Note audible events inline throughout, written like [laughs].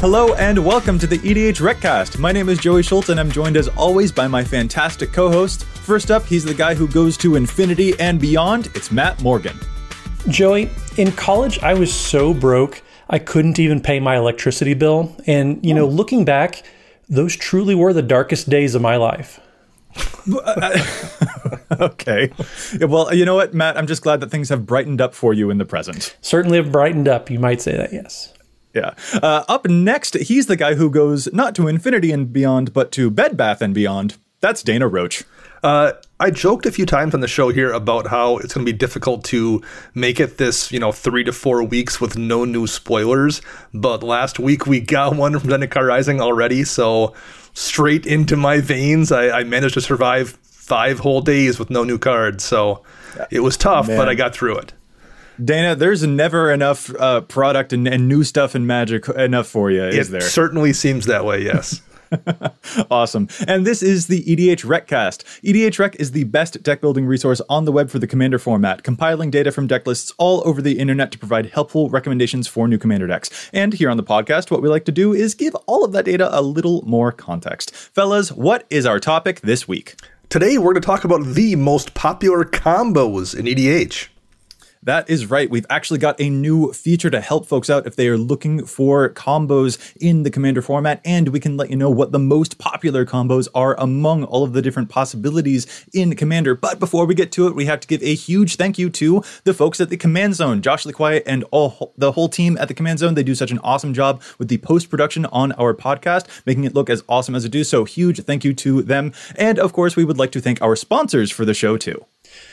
Hello and welcome to the EDH Recast. My name is Joey Schultz and I'm joined as always by my fantastic co-host. First up, he's the guy who goes to infinity and beyond. It's Matt Morgan. Joey, in college I was so broke I couldn't even pay my electricity bill and you know, looking back, those truly were the darkest days of my life. [laughs] okay. Yeah, well, you know what, Matt? I'm just glad that things have brightened up for you in the present. Certainly have brightened up, you might say that, yes. Yeah. Uh, up next, he's the guy who goes not to infinity and beyond, but to Bed Bath and Beyond. That's Dana Roach. Uh, I joked a few times on the show here about how it's going to be difficult to make it this, you know, three to four weeks with no new spoilers. But last week we got one from Zendikar Rising already, so straight into my veins. I, I managed to survive five whole days with no new cards, so it was tough, but I got through it. Dana, there's never enough uh, product and, and new stuff and magic enough for you, is it there? certainly seems that way, yes. [laughs] awesome. And this is the EDH Recast. EDH Rec is the best deck building resource on the web for the Commander format, compiling data from deck lists all over the internet to provide helpful recommendations for new Commander decks. And here on the podcast, what we like to do is give all of that data a little more context. Fellas, what is our topic this week? Today we're going to talk about the most popular combos in EDH. That is right. We've actually got a new feature to help folks out if they are looking for combos in the Commander format, and we can let you know what the most popular combos are among all of the different possibilities in Commander. But before we get to it, we have to give a huge thank you to the folks at the Command Zone, Josh Lee Kwai and all the whole team at the Command Zone. They do such an awesome job with the post production on our podcast, making it look as awesome as it do. So huge thank you to them. And of course, we would like to thank our sponsors for the show too.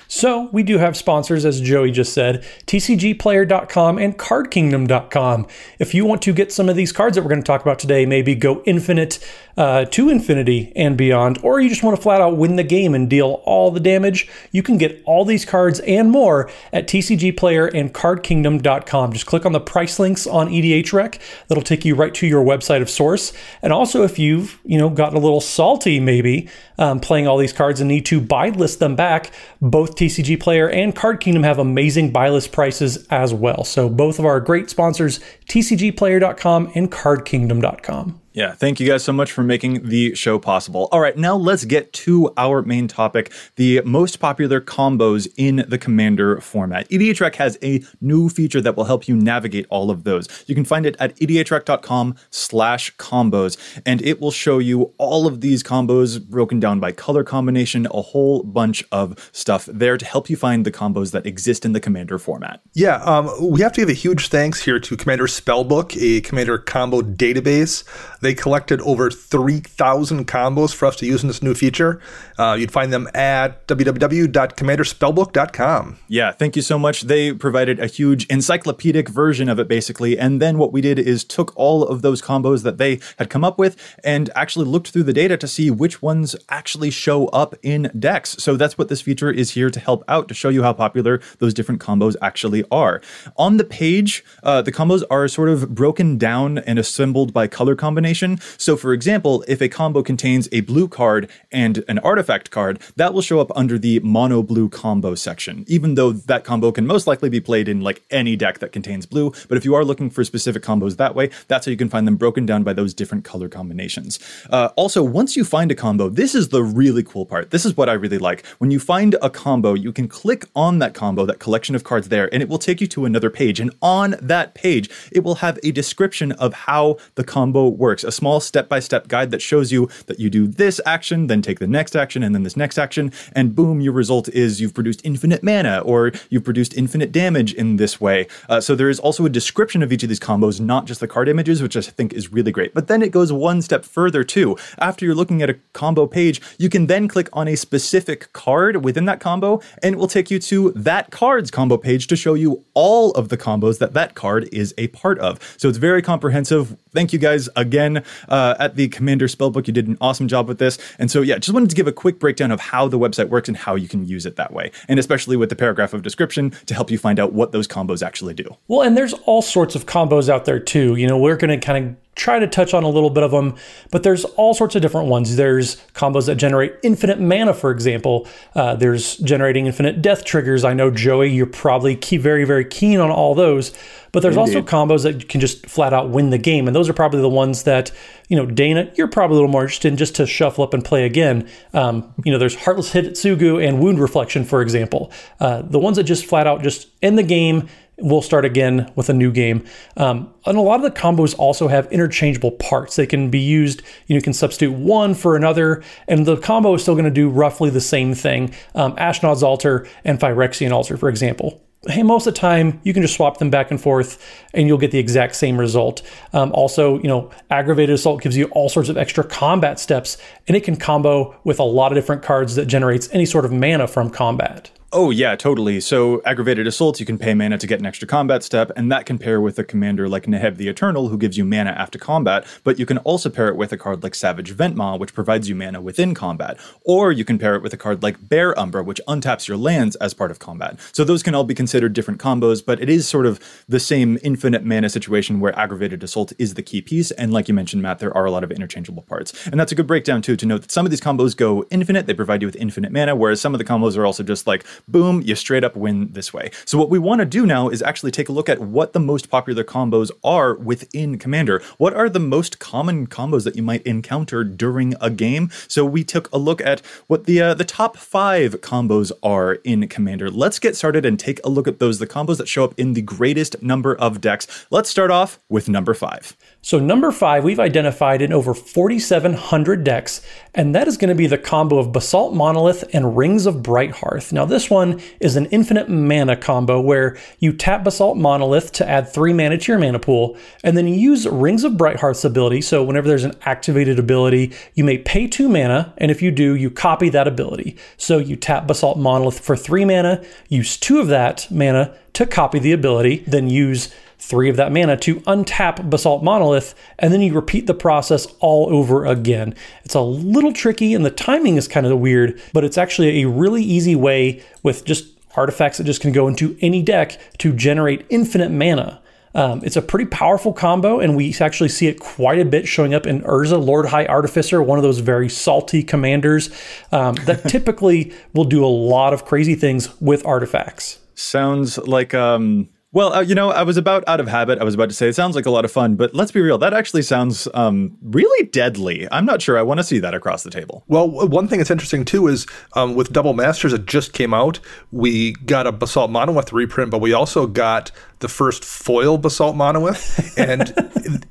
So, we do have sponsors, as Joey just said TCGplayer.com and CardKingdom.com. If you want to get some of these cards that we're going to talk about today, maybe go infinite uh, to infinity and beyond, or you just want to flat out win the game and deal all the damage, you can get all these cards and more at TCGplayer and CardKingdom.com. Just click on the price links on EDHREC. That'll take you right to your website of source. And also, if you've you know gotten a little salty maybe um, playing all these cards and need to buy list them back, both TCG Player and Card Kingdom have amazing buy list prices as well. So both of our great sponsors, TCGplayer.com and CardKingdom.com. Yeah, thank you guys so much for making the show possible. All right, now let's get to our main topic the most popular combos in the Commander format. EDH Rec has a new feature that will help you navigate all of those. You can find it at edhrec.com slash combos, and it will show you all of these combos broken down by color combination, a whole bunch of stuff there to help you find the combos that exist in the Commander format. Yeah, um, we have to give a huge thanks here to Commander Spellbook, a Commander combo database. They collected over 3,000 combos for us to use in this new feature. Uh, you'd find them at www.commanderspellbook.com. Yeah, thank you so much. They provided a huge encyclopedic version of it, basically. And then what we did is took all of those combos that they had come up with and actually looked through the data to see which ones actually show up in decks. So that's what this feature is here to help out, to show you how popular those different combos actually are. On the page, uh, the combos are sort of broken down and assembled by color combination information. So, for example, if a combo contains a blue card and an artifact card, that will show up under the mono blue combo section, even though that combo can most likely be played in like any deck that contains blue. But if you are looking for specific combos that way, that's how you can find them broken down by those different color combinations. Uh, also, once you find a combo, this is the really cool part. This is what I really like. When you find a combo, you can click on that combo, that collection of cards there, and it will take you to another page. And on that page, it will have a description of how the combo works, a small step by step guide that shows you that you do this action, then take the next action, and then this next action, and boom, your result is you've produced infinite mana or you've produced infinite damage in this way. Uh, so there is also a description of each of these combos, not just the card images, which I think is really great. But then it goes one step further too. After you're looking at a combo page, you can then click on a specific card within that combo, and it will take you to that card's combo page to show you all of the combos that that card is a part of. So it's very comprehensive. Thank you guys again uh, at the Commander Spellbook. You did an awesome job with this. And so, yeah, just wanted to give a quick breakdown of how the website works and how you can use it that way. And especially with the paragraph of description to help you find out what those combos actually do. Well, and there's all sorts of combos out there too. You know, we're going to kind of try to touch on a little bit of them, but there's all sorts of different ones. There's combos that generate infinite mana, for example. Uh, there's generating infinite death triggers. I know, Joey, you're probably key, very, very keen on all those. But there's Indeed. also combos that can just flat out win the game. And those are probably the ones that, you know, Dana, you're probably a little more interested in just to shuffle up and play again. Um, you know, there's Heartless hit Hidetsugu and Wound Reflection, for example. Uh, the ones that just flat out just end the game we'll start again with a new game. Um, and a lot of the combos also have interchangeable parts. They can be used, you know, you can substitute one for another, and the combo is still going to do roughly the same thing. Um, Ashnod's Altar and Phyrexian Altar, for example. Hey, most of the time you can just swap them back and forth and you'll get the exact same result. Um, also, you know, aggravated assault gives you all sorts of extra combat steps and it can combo with a lot of different cards that generates any sort of mana from combat. Oh, yeah, totally. So, aggravated assaults, you can pay mana to get an extra combat step, and that can pair with a commander like Neheb the Eternal, who gives you mana after combat, but you can also pair it with a card like Savage Ventmaw, which provides you mana within combat. Or you can pair it with a card like Bear Umbra, which untaps your lands as part of combat. So, those can all be considered different combos, but it is sort of the same infinite mana situation where aggravated assault is the key piece. And like you mentioned, Matt, there are a lot of interchangeable parts. And that's a good breakdown, too, to note that some of these combos go infinite, they provide you with infinite mana, whereas some of the combos are also just like boom, you straight up win this way. So what we want to do now is actually take a look at what the most popular combos are within Commander. What are the most common combos that you might encounter during a game? So we took a look at what the uh, the top five combos are in Commander. Let's get started and take a look at those, the combos that show up in the greatest number of decks. Let's start off with number five. So number five, we've identified in over 4,700 decks, and that is going to be the combo of Basalt Monolith and Rings of Brighthearth. Now this one is an infinite mana combo where you tap Basalt Monolith to add three mana to your mana pool, and then use Rings of Brighthearth's ability. So whenever there's an activated ability, you may pay two mana, and if you do, you copy that ability. So you tap Basalt Monolith for three mana, use two of that mana to copy the ability, then use three of that mana to untap Basalt Monolith, and then you repeat the process all over again. It's a little tricky and the timing is kind of weird, but it's actually a really easy way with just artifacts that just can go into any deck to generate infinite mana. Um, it's a pretty powerful combo, and we actually see it quite a bit showing up in Urza, Lord High Artificer, one of those very salty commanders um, that [laughs] typically will do a lot of crazy things with artifacts. Sounds like um, well, uh, you know, I was about out of habit. I was about to say it sounds like a lot of fun, but let's be real. That actually sounds um, really deadly. I'm not sure I want to see that across the table. Well, one thing that's interesting too is um, with Double Masters, it just came out. We got a Basalt Monolith reprint, but we also got the first foil basalt monolith, [laughs] and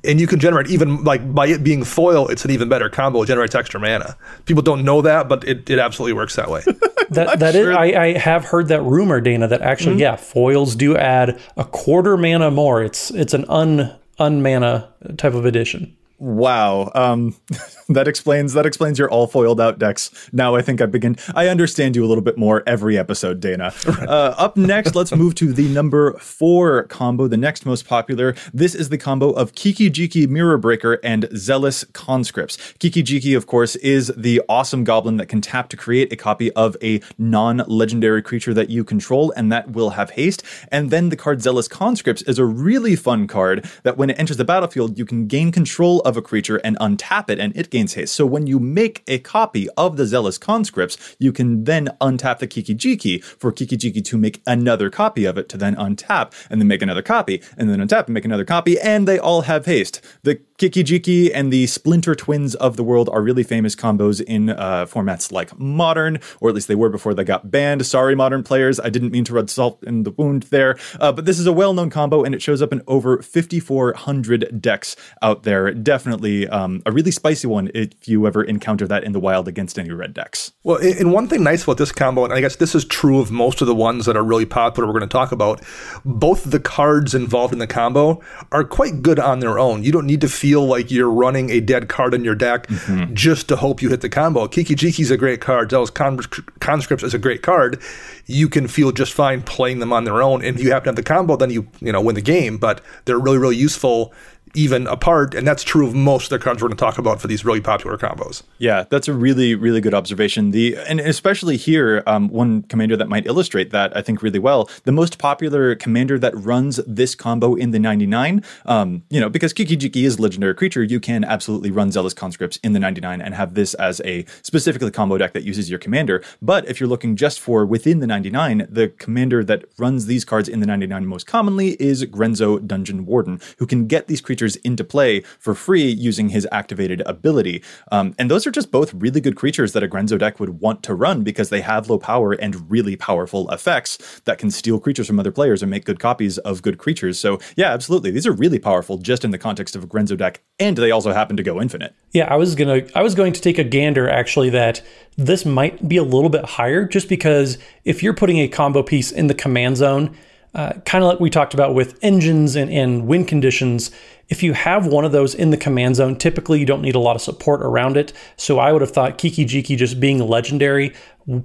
and you can generate even like by it being foil, it's an even better combo. It generates extra mana. People don't know that, but it, it absolutely works that way. [laughs] that that sure. is, I, I have heard that rumor, Dana, that actually, mm-hmm. yeah, foils do add a quarter mana more. It's it's an un unmana type of addition. Wow. Um, [laughs] that explains that explains your all foiled out decks. Now I think I begin. I understand you a little bit more every episode, Dana. [laughs] Uh, up next, let's move to the number four combo, the next most popular. This is the combo of Kiki Jiki Mirror Breaker and Zealous Conscripts. Kiki Jiki, of course, is the awesome goblin that can tap to create a copy of a non-legendary creature that you control, and that will have haste. And then the card Zealous Conscripts is a really fun card that when it enters the battlefield, you can gain control of of a creature and untap it, and it gains haste. So when you make a copy of the Zealous Conscripts, you can then untap the Kiki-Jiki for Kiki-Jiki to make another copy of it to then untap and then make another copy and then untap and make another copy, and they all have haste. The Kiki-Jiki and the Splinter Twins of the world are really famous combos in uh, formats like Modern, or at least they were before they got banned. Sorry, Modern players, I didn't mean to rub salt in the wound there. Uh, but this is a well-known combo, and it shows up in over 5,400 decks out there. Definitely um, a really spicy one if you ever encounter that in the wild against any red decks. Well, and one thing nice about this combo, and I guess this is true of most of the ones that are really popular we're going to talk about, both the cards involved in the combo are quite good on their own. You don't need to feel like you're running a dead card in your deck mm-hmm. just to hope you hit the combo. Kiki Jiki's a great card. Zealous Conscripts is a great card. You can feel just fine playing them on their own. And if you happen to have the combo, then you you know win the game. But they're really really useful even apart. And that's true of most of the cards we're going to talk about for these really popular combos. Yeah, that's a really, really good observation. The and especially here, um, one commander that might illustrate that I think really well. The most popular commander that runs this combo in the 99, um, you know, because Kiki-Jiki is a legendary creature, you can absolutely run Zealous Conscripts in the 99 and have this as a specifically combo deck that uses your commander. But if you're looking just for within the 99, the commander that runs these cards in the 99 most commonly is Grenzo Dungeon Warden, who can get these creatures creatures into play for free using his activated ability. Um, and those are just both really good creatures that a Grenzo deck would want to run because they have low power and really powerful effects that can steal creatures from other players and make good copies of good creatures. So, yeah, absolutely. These are really powerful just in the context of a Grenzo deck, and they also happen to go infinite. Yeah, I was gonna I was going to take a gander actually that this might be a little bit higher just because if you're putting a combo piece in the command zone, uh, kind of like we talked about with engines and, and win conditions, if you have one of those in the command zone, typically you don't need a lot of support around it. So I would have thought Kiki-Jiki just being legendary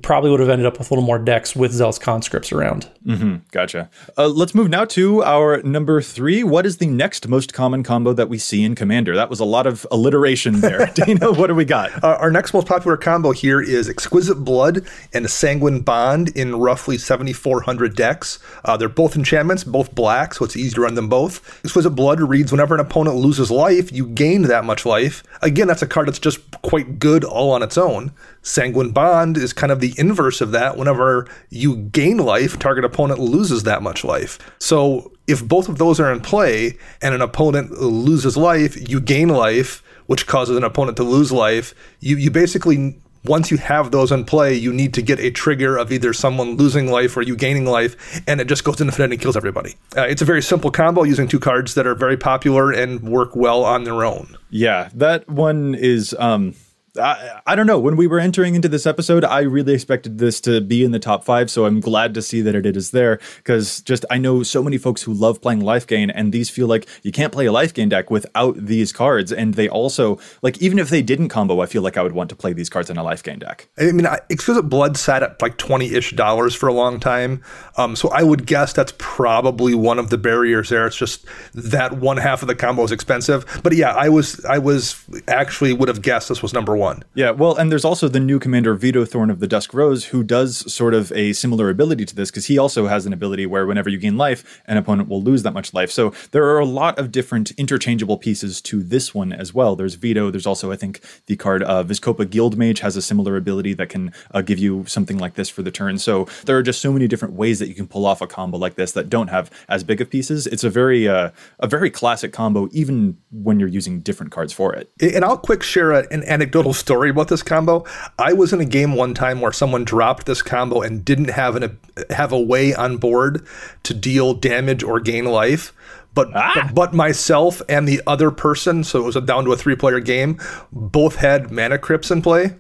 probably would have ended up with a little more decks with Zealous conscripts around. Mm-hmm. Gotcha. Uh, let's move now to our number three. What is the next most common combo that we see in Commander? That was a lot of alliteration [laughs] there. Dana, what do we got? Uh, our next most popular combo here is Exquisite Blood and a Sanguine Bond in roughly 7,400 decks. Uh, they're both enchantments, both black, so it's easy to run them both. Exquisite Blood reads whenever an opponent loses life, you gain that much life. Again, that's a card that's just quite good all on its own. Sanguine Bond is kind of the inverse of that. Whenever you gain life, target opponent loses that much life. So if both of those are in play and an opponent loses life, you gain life, which causes an opponent to lose life. You you basically once you have those in play, you need to get a trigger of either someone losing life or you gaining life, and it just goes infinite and kills everybody. Uh, it's a very simple combo using two cards that are very popular and work well on their own. Yeah, that one is. Um I, I, don't know. When we were entering into this episode, I really expected this to be in the top five. So I'm glad to see that it is there because just I know so many folks who love playing life gain, and these feel like you can't play a life gain deck without these cards. And they also, like, even if they didn't combo, I feel like I would want to play these cards in a life gain deck. I mean, I, Exquisite Blood sat at like 20 ish dollars for a long time. Um, so I would guess that's probably one of the barriers there. It's just that one half of the combo is expensive. But yeah, I was, I was actually would have guessed this was number one one. Yeah, well, and there's also the new commander Vito Thorn of the Dusk Rose, who does sort of a similar ability to this because he also has an ability where whenever you gain life, an opponent will lose that much life. So there are a lot of different interchangeable pieces to this one as well. There's Vito. There's also, I think, the card uh, Vizkopa Guildmage has a similar ability that can uh, give you something like this for the turn. So there are just so many different ways that you can pull off a combo like this that don't have as big of pieces. It's a very uh, a very classic combo, even when you're using different cards for it. And I'll quick share a, an anecdotal little story about this combo. I was in a game one time where someone dropped this combo and didn't have an have a way on board to deal damage or gain life. But, ah! but, but myself and the other person, so it was a down to a three player game, both had mana crypts in play.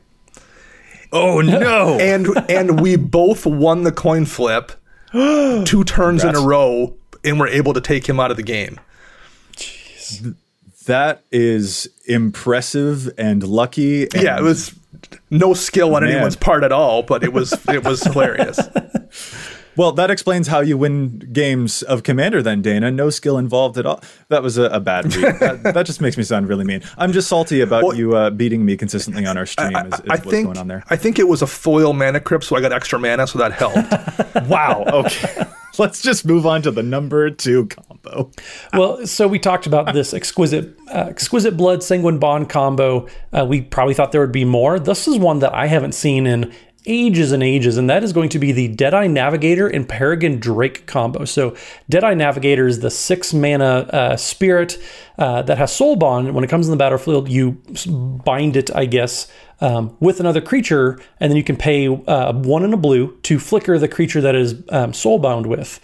Oh [laughs] no! and and we both won the coin flip [gasps] two turns Congrats. in a row, and were able to take him out of the game. Jeez. That is impressive and lucky. And yeah, it was no skill on man. anyone's part at all, but it was it was hilarious. [laughs] Well, that explains how you win games of Commander, then, Dana. No skill involved at all. That was a, a bad read. [laughs] that, that, just makes me sound really mean. I'm just salty about well, you uh, beating me consistently on our stream. I, is, is I what's think, going on there? I think it was a foil mana crypt, so I got extra mana, so that helped. [laughs] wow. Okay. Let's just move on to the number two combo. Well, so we talked about this [laughs] exquisite, uh, exquisite blood sanguine bond combo. Uh, we probably thought there would be more. This is one that I haven't seen in ages and ages, and that is going to be the Deadeye Navigator and Peregrine Drake combo. So, Deadeye Navigator is the six mana uh, spirit uh, that has Soul Bond. When it comes in the battlefield, you bind it, I guess, um, with another creature, and then you can pay uh, one in a blue to flicker the creature that is um, Soul Bound with.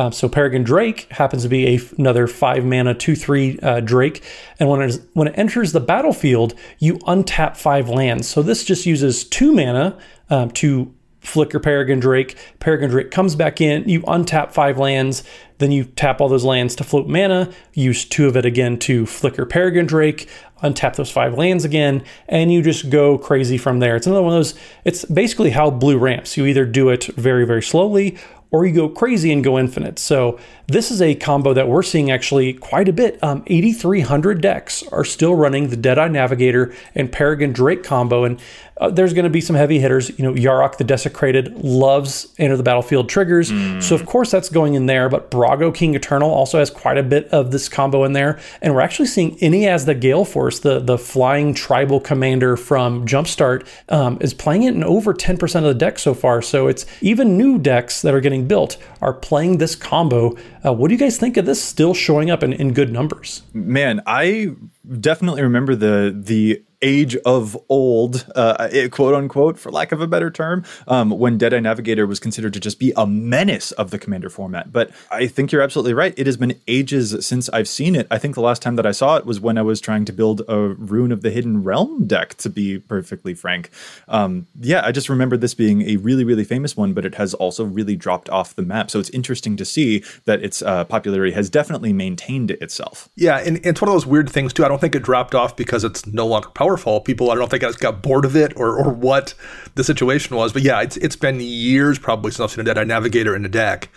Um, so Peregrine Drake happens to be another five mana two three uh, Drake, and when it, is, when it enters the battlefield, you untap five lands. So this just uses two mana um, to flicker Peregrine Drake. Peregrine Drake comes back in, you untap five lands, then you tap all those lands to float mana, use two of it again to flicker Peregrine Drake, untap those five lands again, and you just go crazy from there. It's another one of those, it's basically how blue ramps. You either do it very, very slowly or you go crazy and go infinite. So this is a combo that we're seeing actually quite a bit. Um, 8,300 decks are still running the Deadeye Navigator and Peregrine Drake combo, and uh, there's going to be some heavy hitters. You know, Yarok the Desecrated loves enter the battlefield triggers, mm. so of course that's going in there. But Brago King Eternal also has quite a bit of this combo in there, and we're actually seeing Iniaz the Gale Force, the the flying tribal commander from Jumpstart, um, is playing it in over 10% of the deck so far. So it's even new decks that are getting built are playing this combo. Uh, what do you guys think of this still showing up in, in good numbers? Man, I definitely remember the the age of old, uh, quote unquote, for lack of a better term, um, when Deadeye Navigator was considered to just be a menace of the commander format. But I think you're absolutely right. It has been ages since I've seen it. I think the last time that I saw it was when I was trying to build a Roon of the Hidden Realm deck, to be perfectly frank. Um, yeah, I just remember this being a really, really famous one, but it has also really dropped off the map. So it's interesting to see that its uh, popularity has definitely maintained itself. Yeah, and it's one of those weird things, too. I don't think it dropped off because it's no longer powerful People, I don't think, I got bored of it or, or what the situation was. But yeah, it's it's been years probably since I've seen a Deadeye Navigator in a deck.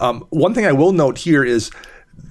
Um, one thing I will note here is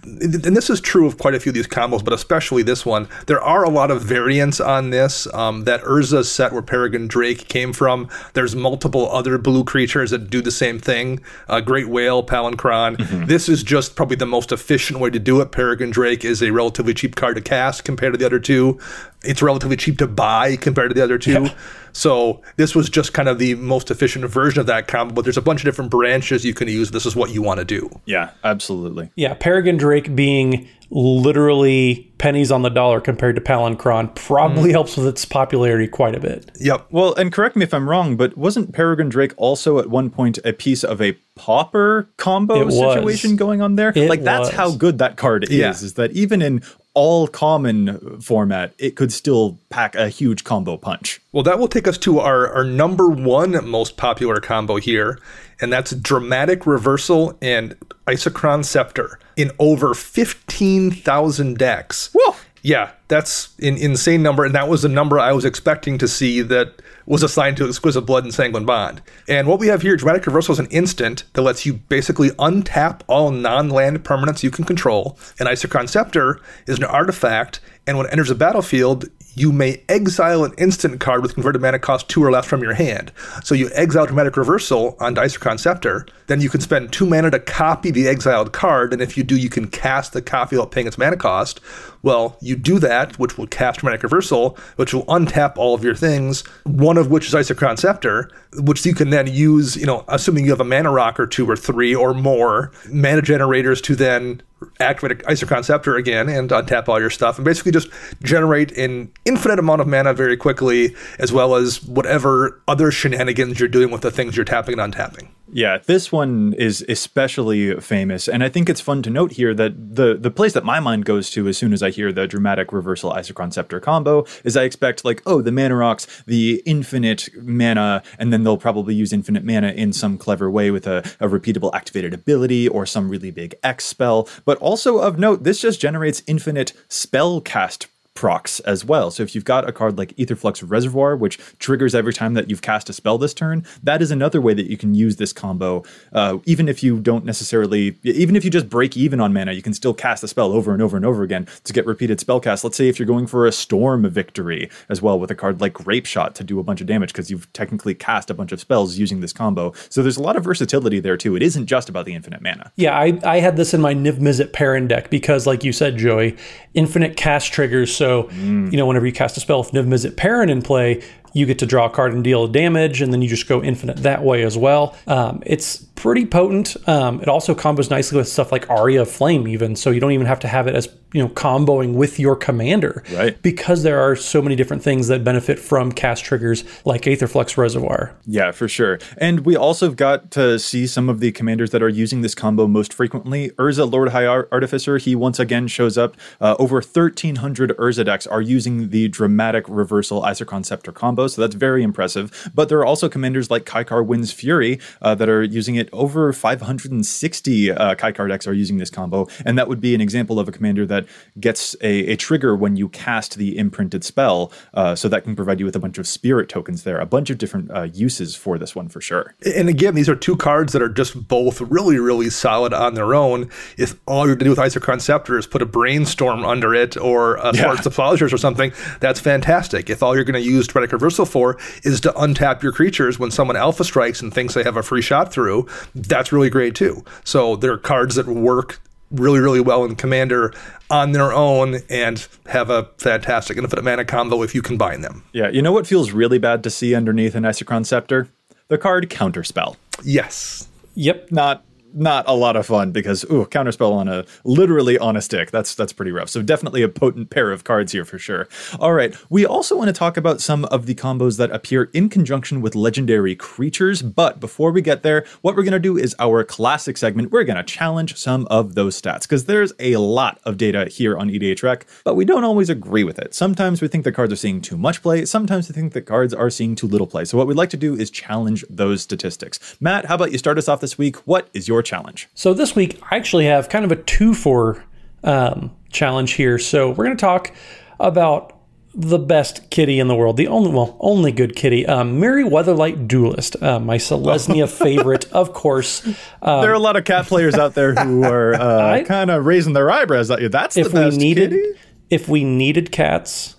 and this is true of quite a few of these combos, but especially this one. There are a lot of variants on this. Um, that Urza set where Peregrine Drake came from. There's multiple other blue creatures that do the same thing. Uh, Great Whale, Palinchron. Mm-hmm. This is just probably the most efficient way to do it. Peregrine Drake is a relatively cheap card to cast compared to the other two. It's relatively cheap to buy compared to the other two. Yeah. So this was just kind of the most efficient version of that combo, but there's a bunch of different branches you can use. This is what you want to do. Yeah, absolutely. Yeah, Peregrine Drake being literally pennies on the dollar compared to Palinchron probably mm. helps with its popularity quite a bit. Yep. Well, and correct me if I'm wrong, but wasn't Peregrine Drake also at one point a piece of a pauper combo situation going on there? It like that's was. how good that card is. Yeah. Is that even in all common format, it could still pack a huge combo punch. Well, that will take us to our, our number one most popular combo here, and that's Dramatic Reversal and Isochron Scepter in over 15,000 decks. Whoa! Yeah, that's an insane number, and that was the number I was expecting to see that was assigned to Exquisite Blood and Sanguine Bond. And what we have here, Dramatic Reversal is an instant that lets you basically untap all non-land permanents you can control. And Isochron Scepter is an artifact, and when it enters the battlefield, you may exile an instant card with converted mana cost two or less from your hand. So you exile Dramatic Reversal on Isochron Scepter, then you can spend two mana to copy the exiled card, and if you do, you can cast the copy without paying its mana cost. Well, you do that, which will cast Dramatic Reversal, which will untap all of your things, one of which is Isochron Scepter, which you can then use, you know, assuming you have a mana rock or two or three or more, mana generators to then activate Isochron Scepter again and untap all your stuff and basically just generate an infinite amount of mana very quickly, as well as whatever other shenanigans you're doing with the things you're tapping and untapping. Yeah, this one is especially famous, and I think it's fun to note here that the the place that my mind goes to as soon as I hear the dramatic reversal Isochron Scepter combo is I expect like, oh, the mana rocks, the infinite mana, and then they'll probably use infinite mana in some clever way with a, a repeatable activated ability or some really big X spell. But also of note, this just generates infinite spell cast procs as well. So if you've got a card like Aetherflux Reservoir, which triggers every time that you've cast a spell this turn, that is another way that you can use this combo. Uh, even if you don't necessarily, even if you just break even on mana, you can still cast a spell over and over and over again to get repeated spell cast. Let's say if you're going for a Storm victory as well with a card like Grape Shot to do a bunch of damage because you've technically cast a bunch of spells using this combo. So there's a lot of versatility there too. It isn't just about the infinite mana. Yeah, I, I had this in my Niv Mizzet Parun deck because, like you said, Joey, infinite cast triggers. So, mm. you know, whenever you cast a spell with Niv Mizzet Parun in play, you get to draw a card and deal damage, and then you just go infinite that way as well. Um, it's pretty potent. Um, it also combos nicely with stuff like Aria of Flame, even so you don't even have to have it as you know comboing with your commander, right? Because there are so many different things that benefit from cast triggers like Aetherflux Reservoir. Yeah, for sure. And we also got to see some of the commanders that are using this combo most frequently. Urza Lord High Artificer, he once again shows up. Uh, over 1,300 Urza decks are using the dramatic reversal Isochron Scepter combo, so that's very impressive. But there are also commanders like Kykar Wind's Fury uh, that are using it over 560 uh, Kykar decks are using this combo, and that would be an example of a commander that gets a, a trigger when you cast the imprinted spell. Uh, so that can provide you with a bunch of spirit tokens there, a bunch of different uh, uses for this one for sure. And again, these are two cards that are just both really, really solid on their own. If all you're going to do with Isochron Scepter is put a brainstorm under it or a yeah. Swords to Plowshares or something, that's fantastic. If all you're going to use Dramatic Reversal for is to untap your creatures when someone alpha strikes and thinks they have a free shot through, that's really great too. So there are cards that work really, really well in Commander on their own and have a fantastic infinite mana combo if you combine them. Yeah, you know what feels really bad to see underneath an Isochron Scepter? The card Counterspell. Yes. Yep. Not not a lot of fun because ooh, counterspell on a literally on a stick. That's that's pretty rough. So definitely a potent pair of cards here for sure. All right, we also want to talk about some of the combos that appear in conjunction with legendary creatures. But before we get there, what we're gonna do is our classic segment. We're gonna challenge some of those stats because there's a lot of data here on EDHREC, but we don't always agree with it. Sometimes we think the cards are seeing too much play. Sometimes we think the cards are seeing too little play. So what we'd like to do is challenge those statistics. Matt, how about you start us off this week? What is your challenge. So this week, I actually have kind of a two for um, challenge here. So we're going to talk about the best kitty in the world, the only well, only good kitty, um, Mirri Weatherlight Duelist, uh, my Selesnya [laughs] favorite, of course. Um, there are a lot of cat players out there who [laughs] are uh, kind of raising their eyebrows at you. That's if the best we needed, kitty? If we needed cats,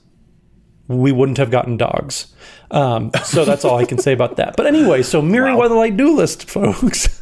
we wouldn't have gotten dogs. Um, so that's all I can say about that. But anyway, so Mirri wow. Weatherlight Duelist, folks. [laughs]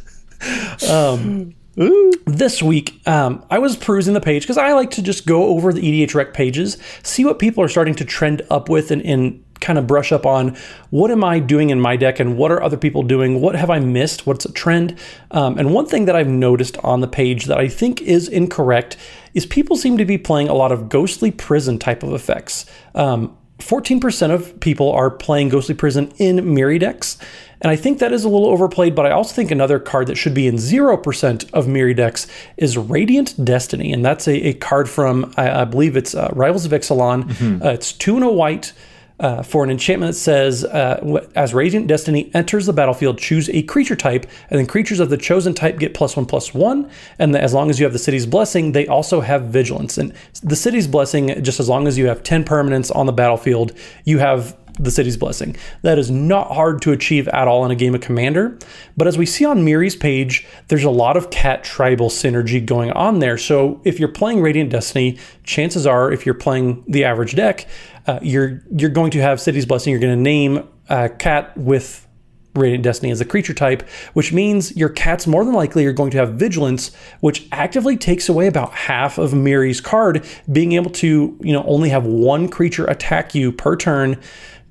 Um, this week, um, I was perusing the page because I like to just go over the EDHREC pages, see what people are starting to trend up with, and, and kind of brush up on what am I doing in my deck and what are other people doing? What have I missed? What's a trend? Um, and one thing that I've noticed on the page that I think is incorrect is people seem to be playing a lot of ghostly prison type of effects. Um, 14% of people are playing Ghostly Prison in Mirri decks. And I think that is a little overplayed, but I also think another card that should be in 0% of Mirri decks is Radiant Destiny. And that's a, a card from, I, I believe it's uh, Rivals of Ixalan. Mm-hmm. Uh, it's two and a white. Uh, for an enchantment that says, uh, as Radiant Destiny enters the battlefield, choose a creature type, and then creatures of the chosen type get plus one, plus one. And as long as you have the city's blessing, they also have vigilance. And the city's blessing, just as long as you have 10 permanents on the battlefield, you have the city's blessing. That is not hard to achieve at all in a game of Commander. But as we see on Mirri's page, there's a lot of cat tribal synergy going on there. So if you're playing Radiant Destiny, chances are, if you're playing the average deck, uh, you're you're going to have City's Blessing. You're going to name a cat with Radiant Destiny as a creature type, which means your cats more than likely are going to have Vigilance, which actively takes away about half of Mirri's card, being able to, you know, only have one creature attack you per turn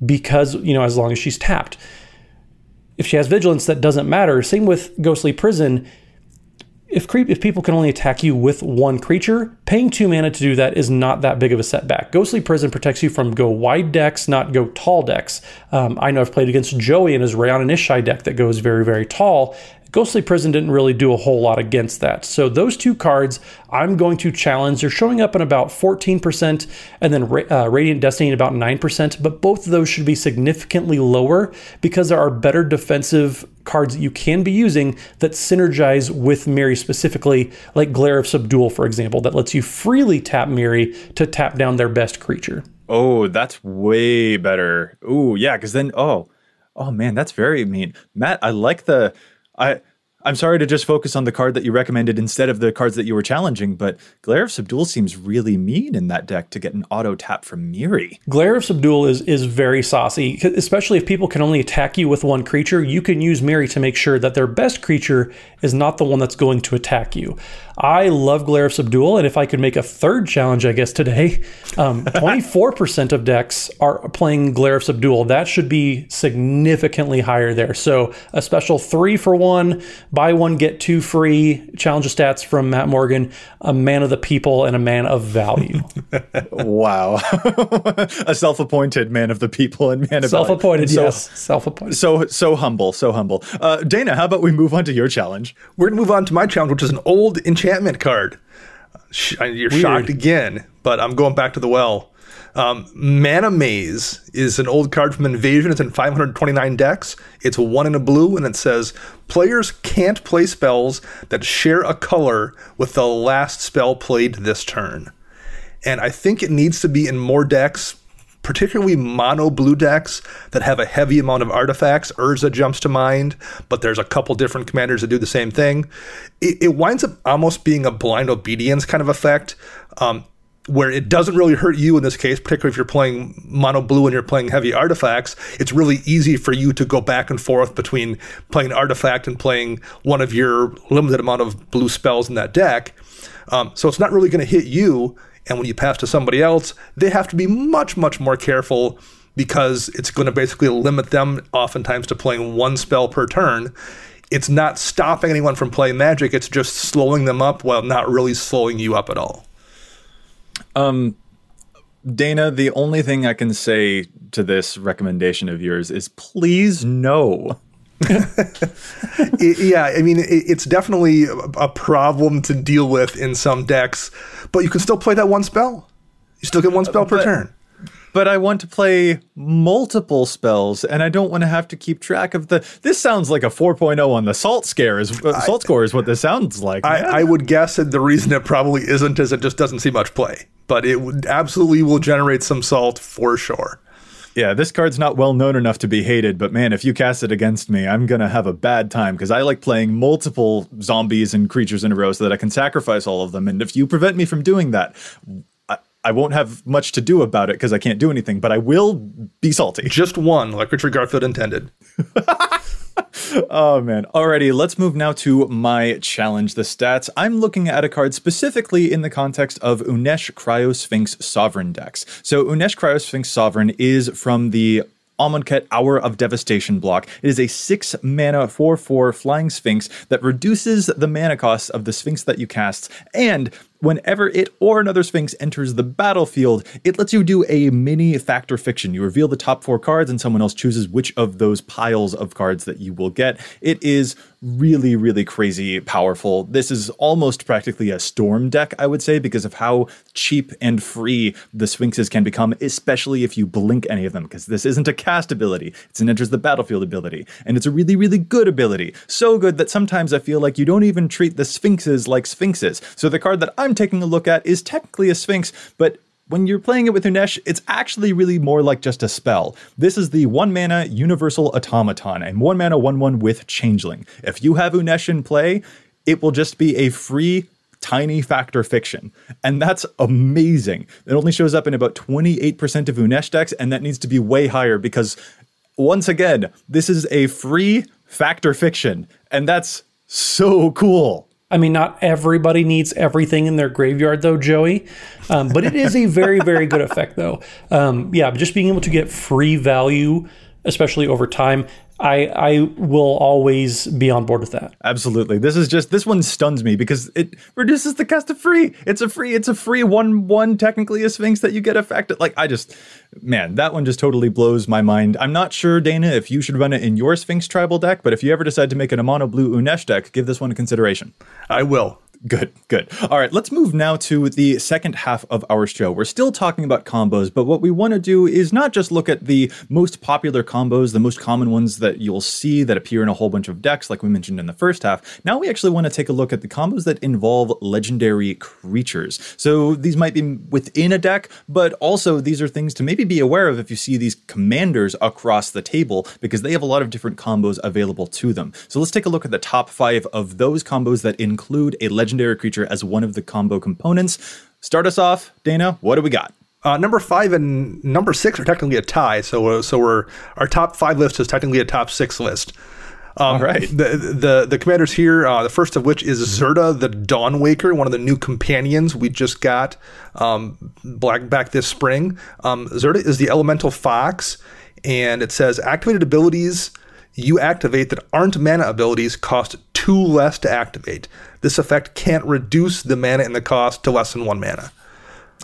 because, you know, as long as she's tapped. If she has vigilance, that doesn't matter. Same with Ghostly Prison. If creep, if people can only attack you with one creature, paying two mana to do that is not that big of a setback. Ghostly Prison protects you from go wide decks, not go tall decks. Um, I know I've played against Joey in his Reyhan and Ishai deck that goes very, very tall, Ghostly Prison didn't really do a whole lot against that. So those two cards I'm going to challenge. They're showing up in about 14% and then uh, Radiant Destiny in about 9%, but both of those should be significantly lower because there are better defensive cards that you can be using that synergize with Mirri specifically, like Glare of Subdual, for example, that lets you freely tap Mirri to tap down their best creature. Oh, that's way better. Ooh, yeah, because then oh, oh man, that's very mean. Matt, I like the I I'm sorry to just focus on the card that you recommended instead of the cards that you were challenging, but Glare of Subdual seems really mean in that deck to get an auto tap from Mirri. Glare of Subdual is is very saucy, especially if people can only attack you with one creature. You can use Mirri to make sure that their best creature is not the one that's going to attack you. I love Glare of Subdual, and if I could make a third challenge, I guess today, um, [laughs] 24% of decks are playing Glare of Subdual. That should be significantly higher there. So a special three for one, buy one get two free challenge stats from Matt Morgan, a man of the people and a man of value. [laughs] wow, [laughs] a self-appointed man of the people and man of self-appointed. So, yes, self-appointed. So so humble, so humble. Uh, Dana, how about we move on to your challenge? We're gonna move on to my challenge, which is an old enchantment enchantment card. You're Weird. shocked again, but I'm going back to the well. Um, Mana Maze is an old card from Invasion. It's in 529 decks. It's one in a blue, and it says players can't play spells that share a color with the last spell played this turn. And I think it needs to be in more decks particularly mono blue decks that have a heavy amount of artifacts. Urza jumps to mind, but there's a couple different commanders that do the same thing. It, it winds up almost being a blind obedience kind of effect. Um, where it doesn't really hurt you in this case, particularly if you're playing mono blue and you're playing heavy artifacts, it's really easy for you to go back and forth between playing artifact and playing one of your limited amount of blue spells in that deck. Um, so it's not really going to hit you. And when you pass to somebody else, they have to be much, much more careful because it's going to basically limit them oftentimes to playing one spell per turn. It's not stopping anyone from playing magic, it's just slowing them up while not really slowing you up at all. Um, Dana, the only thing I can say to this recommendation of yours is please no. [laughs] it, yeah, I mean, it, it's definitely a problem to deal with in some decks, but you can still play that one spell. You still get one spell per turn. But I want to play multiple spells, and I don't want to have to keep track of the. This sounds like a 4.0 on the salt scare. Is uh, salt score is what this sounds like. I, I, would guess that the reason it probably isn't is it just doesn't see much play, but it would absolutely will generate some salt for sure. Yeah, this card's not well known enough to be hated, but man, if you cast it against me, I'm gonna have a bad time because I like playing multiple zombies and creatures in a row so that I can sacrifice all of them. And if you prevent me from doing that, I, won't have much to do about it because I can't do anything, but I will be salty. Just one, like Richard Garfield intended. [laughs] oh man. Alrighty, let's move now to my challenge, the stats. I'm looking at a card specifically in the context of Unesh Criosphinx Sovereign decks. So Unesh Criosphinx Sovereign is from the Amonkhet Hour of Devastation block. It is a 6 mana 4 4 Flying Sphinx that reduces the mana cost of the Sphinx that you cast and whenever it or another Sphinx enters the battlefield, it lets you do a mini fact or fiction. You reveal the top four cards, and someone else chooses which of those piles of cards that you will get. It is really, really crazy powerful. This is almost practically a storm deck, I would say, because of how cheap and free the Sphinxes can become, especially if you blink any of them, because this isn't a cast ability, it's an enters the battlefield ability. And it's a really, really good ability. So good that sometimes I feel like you don't even treat the Sphinxes like Sphinxes. So the card that I'm I'm taking a look at is technically a Sphinx, but when you're playing it with Unesh, it's actually really more like just a spell. This is the one mana Universal Automaton, and one mana 1 1 with Changeling. If you have Unesh in play, it will just be a free tiny fact or fiction. And that's amazing. It only shows up in about 28% of Unesh decks, and that needs to be way higher because, once again, this is a free fact or fiction, and that's so cool. I mean, not everybody needs everything in their graveyard, though, Joey. Um, but it is a very, very good effect, though. Um, yeah, just being able to get free value, especially over time, I I will always be on board with that. Absolutely. This is just this one stuns me because it reduces the cost of free. It's a free it's a free one one technically a Sphinx that you get affected. Like I just man, that one just totally blows my mind. I'm not sure Dana if you should run it in your Sphinx tribal deck, but if you ever decide to make an a mono blue Unesh deck, give this one a consideration. I will. Good, good. All right, let's move now to the second half of our show. We're still talking about combos, but what we want to do is not just look at the most popular combos, the most common ones that you'll see that appear in a whole bunch of decks, like we mentioned in the first half. Now we actually want to take a look at the combos that involve legendary creatures. So these might be within a deck, but also these are things to maybe be aware of if you see these commanders across the table, because they have a lot of different combos available to them. So let's take a look at the top five of those combos that include a legendary legendary creature as one of the combo components. Start us off, Dana. What do we got? Uh, number five and number six are technically a tie, so uh, so we're our top five list is technically a top six list. Um, All right. The the the commanders here, uh, the first of which is Zirda the Dawnwaker, one of the new companions we just got um, black back this spring. Um, Zirda is the elemental fox, and it says activated abilities you activate that aren't mana abilities cost two less to activate. This effect can't reduce the mana and the cost to less than one mana.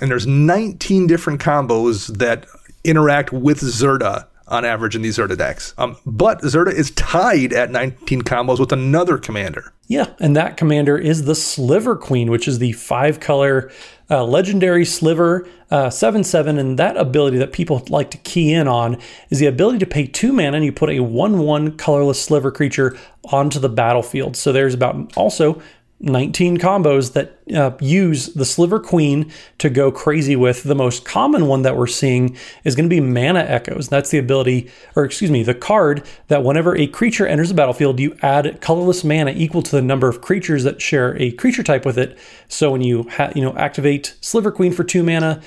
And there's 19 different combos that interact with Zirda on average in these Zirda decks. Um, but Zirda is tied at 19 combos with another commander. Yeah, and that commander is the Sliver Queen, which is the five color uh, legendary Sliver uh, 7 7. And that ability that people like to key in on is the ability to pay two mana and you put a 1 1 colorless Sliver creature onto the battlefield. So there's about also 19 combos that uh, use the Sliver Queen to go crazy with. The most common one that we're seeing is going to be Mana Echoes. That's the ability, or excuse me, the card that whenever a creature enters the battlefield, you add colorless mana equal to the number of creatures that share a creature type with it. So when you ha- you know activate Sliver Queen for two mana,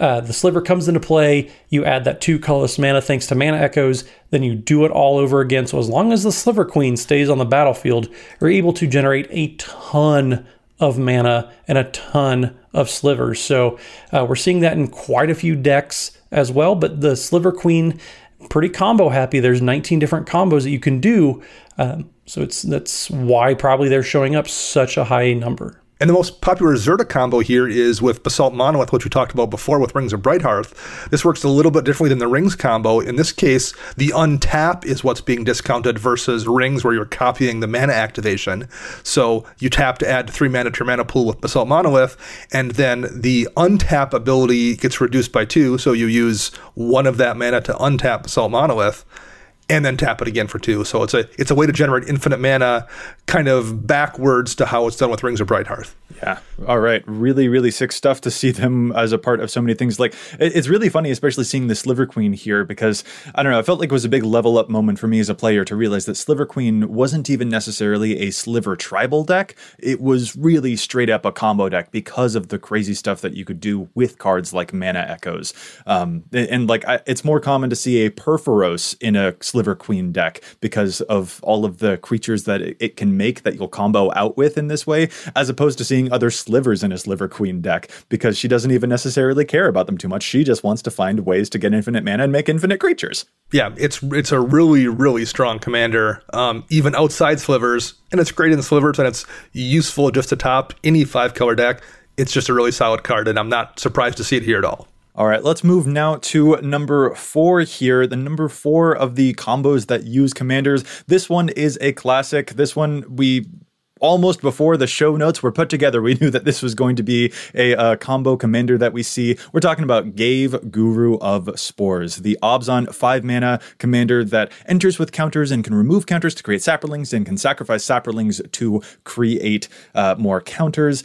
uh, the sliver comes into play. You add that two colorless mana thanks to mana echoes. Then you do it all over again. So as long as the sliver queen stays on the battlefield, you're able to generate a ton of mana and a ton of slivers. So uh, we're seeing that in quite a few decks as well. But the sliver queen, pretty combo happy. There's 19 different combos that you can do. Um, so it's that's why probably they're showing up such a high number. And the most popular Zirda combo here is with Basalt Monolith, which we talked about before with Rings of Brighthearth. This works a little bit differently than the Rings combo. In this case, the untap is what's being discounted versus Rings, where you're copying the mana activation. So you tap to add three mana to your mana pool with Basalt Monolith, and then the untap ability gets reduced by two. So you use one of that mana to untap Basalt Monolith and then tap it again for two. So it's a it's a way to generate infinite mana, kind of backwards to how it's done with Rings of Bright Brighthearth. Yeah. All right. Really, really sick stuff to see them as a part of so many things. Like it's really funny, especially seeing the Sliver Queen here, because I don't know. I felt like it was a big level up moment for me as a player to realize that Sliver Queen wasn't even necessarily a Sliver tribal deck. It was really straight up a combo deck because of the crazy stuff that you could do with cards like Mana Echoes. Um, and, and, like I, it's more common to see a Purphoros in a Sliver Queen deck because of all of the creatures that it, it can make that you'll combo out with in this way, as opposed to seeing other slivers in a Sliver Queen deck because she doesn't even necessarily care about them too much. She just wants to find ways to get infinite mana and make infinite creatures. Yeah, it's it's a really really strong commander, um, even outside slivers, and it's great in slivers, and it's useful just to top any five color deck. It's just a really solid card, and I'm not surprised to see it here at all. All right, let's move now to number four here. The number four of the combos that use commanders. This one is a classic. This one we almost before the show notes were put together, we [laughs] knew that this was going to be a, a combo commander that we see. We're talking about Ghave, Guru of Spores, the Abzan 5 mana commander that enters with counters and can remove counters to create saprolings and can sacrifice saprolings to create uh, more counters.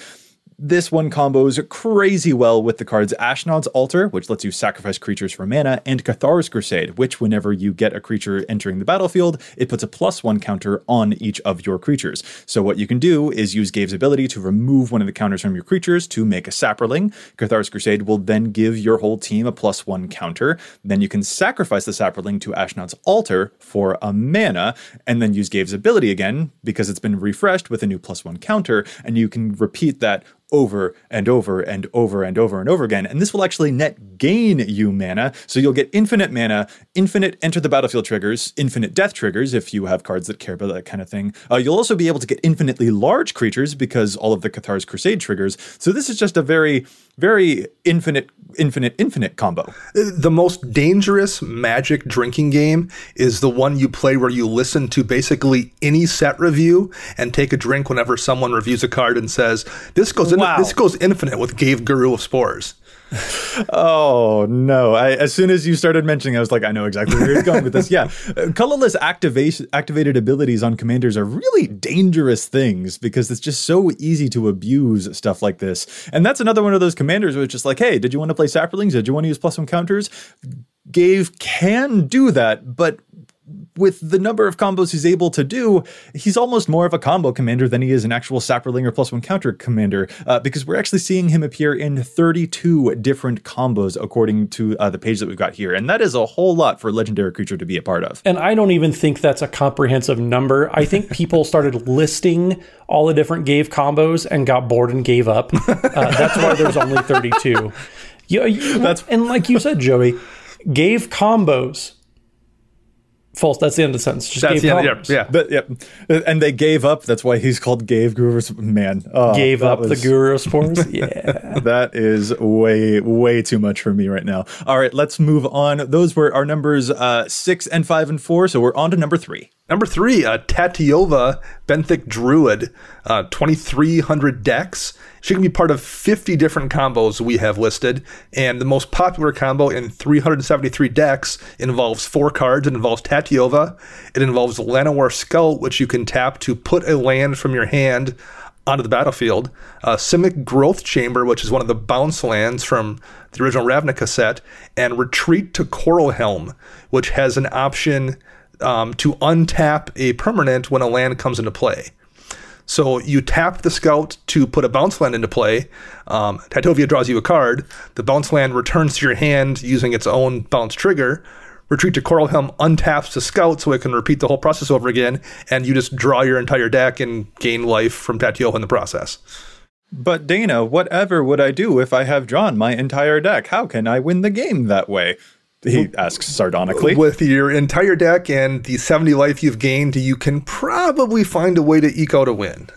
This one combos crazy well with the cards Ashnod's Altar, which lets you sacrifice creatures for mana, and Cathar's Crusade, which whenever you get a creature entering the battlefield, it puts a plus one counter on each of your creatures. So what you can do is use Ghave's ability to remove one of the counters from your creatures to make a Saproling. Cathar's Crusade will then give your whole team a plus one counter. Then you can sacrifice the Saproling to Ashnod's Altar for a mana, and then use Ghave's ability again because it's been refreshed with a new plus one counter, and you can repeat that over and over and over and over and over again. And this will actually net gain you mana. So you'll get infinite mana, infinite enter the battlefield triggers, infinite death triggers if you have cards that care about that kind of thing. Uh, you'll also be able to get infinitely large creatures because all of the Cathar's Crusade triggers. So this is just a very, very infinite, infinite, infinite combo. The most dangerous magic drinking game is the one you play where you listen to basically any set review and take a drink whenever someone reviews a card and says, This goes in, Wow. this goes infinite with Ghave Guru of Spores. Oh no! I, as soon as you started mentioning, I was like, I know exactly where you're going with this. Yeah, [laughs] Uh, colorless activation activated abilities on commanders are really dangerous things because it's just so easy to abuse stuff like this. And that's another one of those commanders where it's just like, hey, did you want to play saplings? Did you want to use plus one counters? Ghave can do that, but with the number of combos he's able to do, he's almost more of a combo commander than he is an actual Saproling or plus one counter commander, uh, because we're actually seeing him appear in 32 different combos according to uh, the page that we've got here. And that is a whole lot for a legendary creature to be a part of. And I don't even think that's a comprehensive number. I think [laughs] people started listing all the different Ghave combos and got bored and gave up. Uh, that's why there's only 32. [laughs] Yeah, you, that's and like you said, Joey, gave combos. False. That's the end of the sentence. Just That's gave the end, combos. yeah, yeah. But yep, and they gave up. That's why he's called Gave Groover's man. Oh, Gave that up the was- guru spores. [laughs] Yeah. that is way way too much for me right now. All right, let's move on. Those were our numbers uh, six and five and four. So we're on to number three. Number three, uh, Tatyova Benthic Druid, uh, 2,300 decks. She can be part of 50 different combos we have listed. And the most popular combo in 373 decks involves four cards. It involves Tatyova. It involves Llanowar Scout, which you can tap to put a land from your hand onto the battlefield. Uh, Simic Growth Chamber, which is one of the bounce lands from the original Ravnica set. And Retreat to Coralhelm, which has an option um, to untap a permanent when a land comes into play. So you tap the scout to put a bounce land into play. Um, Tatyova draws you a card. The bounce land returns to your hand using its own bounce trigger. Retreat to Coralhelm untaps the scout so it can repeat the whole process over again, and you just draw your entire deck and gain life from Tatyova in the process. But Dana, whatever would I do if I have drawn my entire deck? How can I win the game that way? He asks sardonically. With your entire deck and the 70 life you've gained, you can probably find a way to eke out a win.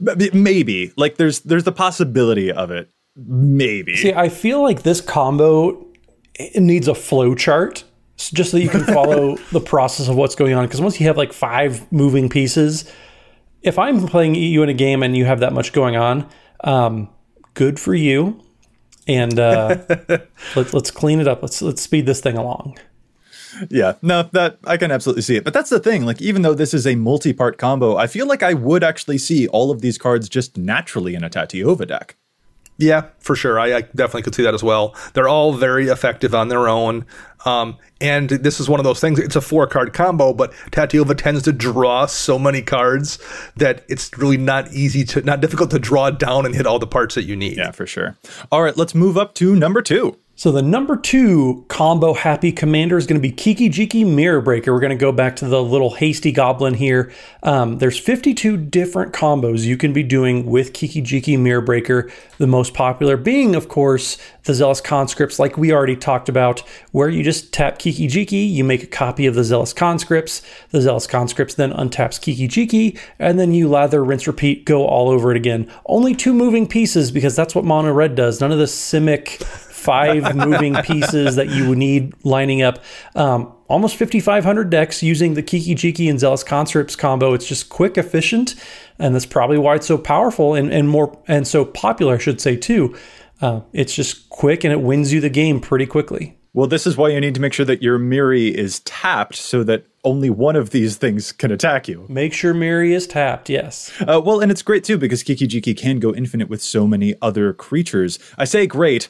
Maybe. Like there's there's the possibility of it. Maybe. See, I feel like this combo it needs a flow chart just so you can follow [laughs] the process of what's going on. Because once you have like five moving pieces, if I'm playing you in a game and you have that much going on, um, good for you. And uh, [laughs] let, let's clean it up. Let's let's speed this thing along. Yeah, no, that I can absolutely see it. But that's the thing. Like, even though this is a multi-part combo, I feel like I would actually see all of these cards just naturally in a Tatyova deck. Yeah, for sure. I, I definitely could see that as well. They're all very effective on their own. Um, and this is one of those things. It's a four card combo, but Tatyova tends to draw so many cards that it's really not easy to, not difficult to draw down and hit all the parts that you need. Yeah, for sure. All right, let's move up to number two. So the number two combo happy commander is going to be Kiki Jiki Mirror Breaker. We're going to go back to the little hasty goblin here. Um, there's 52 different combos you can be doing with Kiki Jiki Mirror Breaker. The most popular being, of course, the Zealous Conscripts, like we already talked about, where you just tap Kiki Jiki, you make a copy of the Zealous Conscripts. The Zealous Conscripts then untaps Kiki Jiki, and then you lather, rinse, repeat, go all over it again. Only two moving pieces because that's what Mono Red does. None of the Simic five [laughs] moving pieces that you would need lining up. Um, almost 5,500 decks using the Kiki Jiki and Zealous Conscripts combo. It's just quick, efficient, and that's probably why it's so powerful and, and more and so popular, I should say too. Uh, it's just quick and it wins you the game pretty quickly. Well, this is why you need to make sure that your Mirri is tapped so that only one of these things can attack you. Make sure Mirri is tapped. Yes. Uh, well, and it's great too because Kiki Jiki can go infinite with so many other creatures. I say great.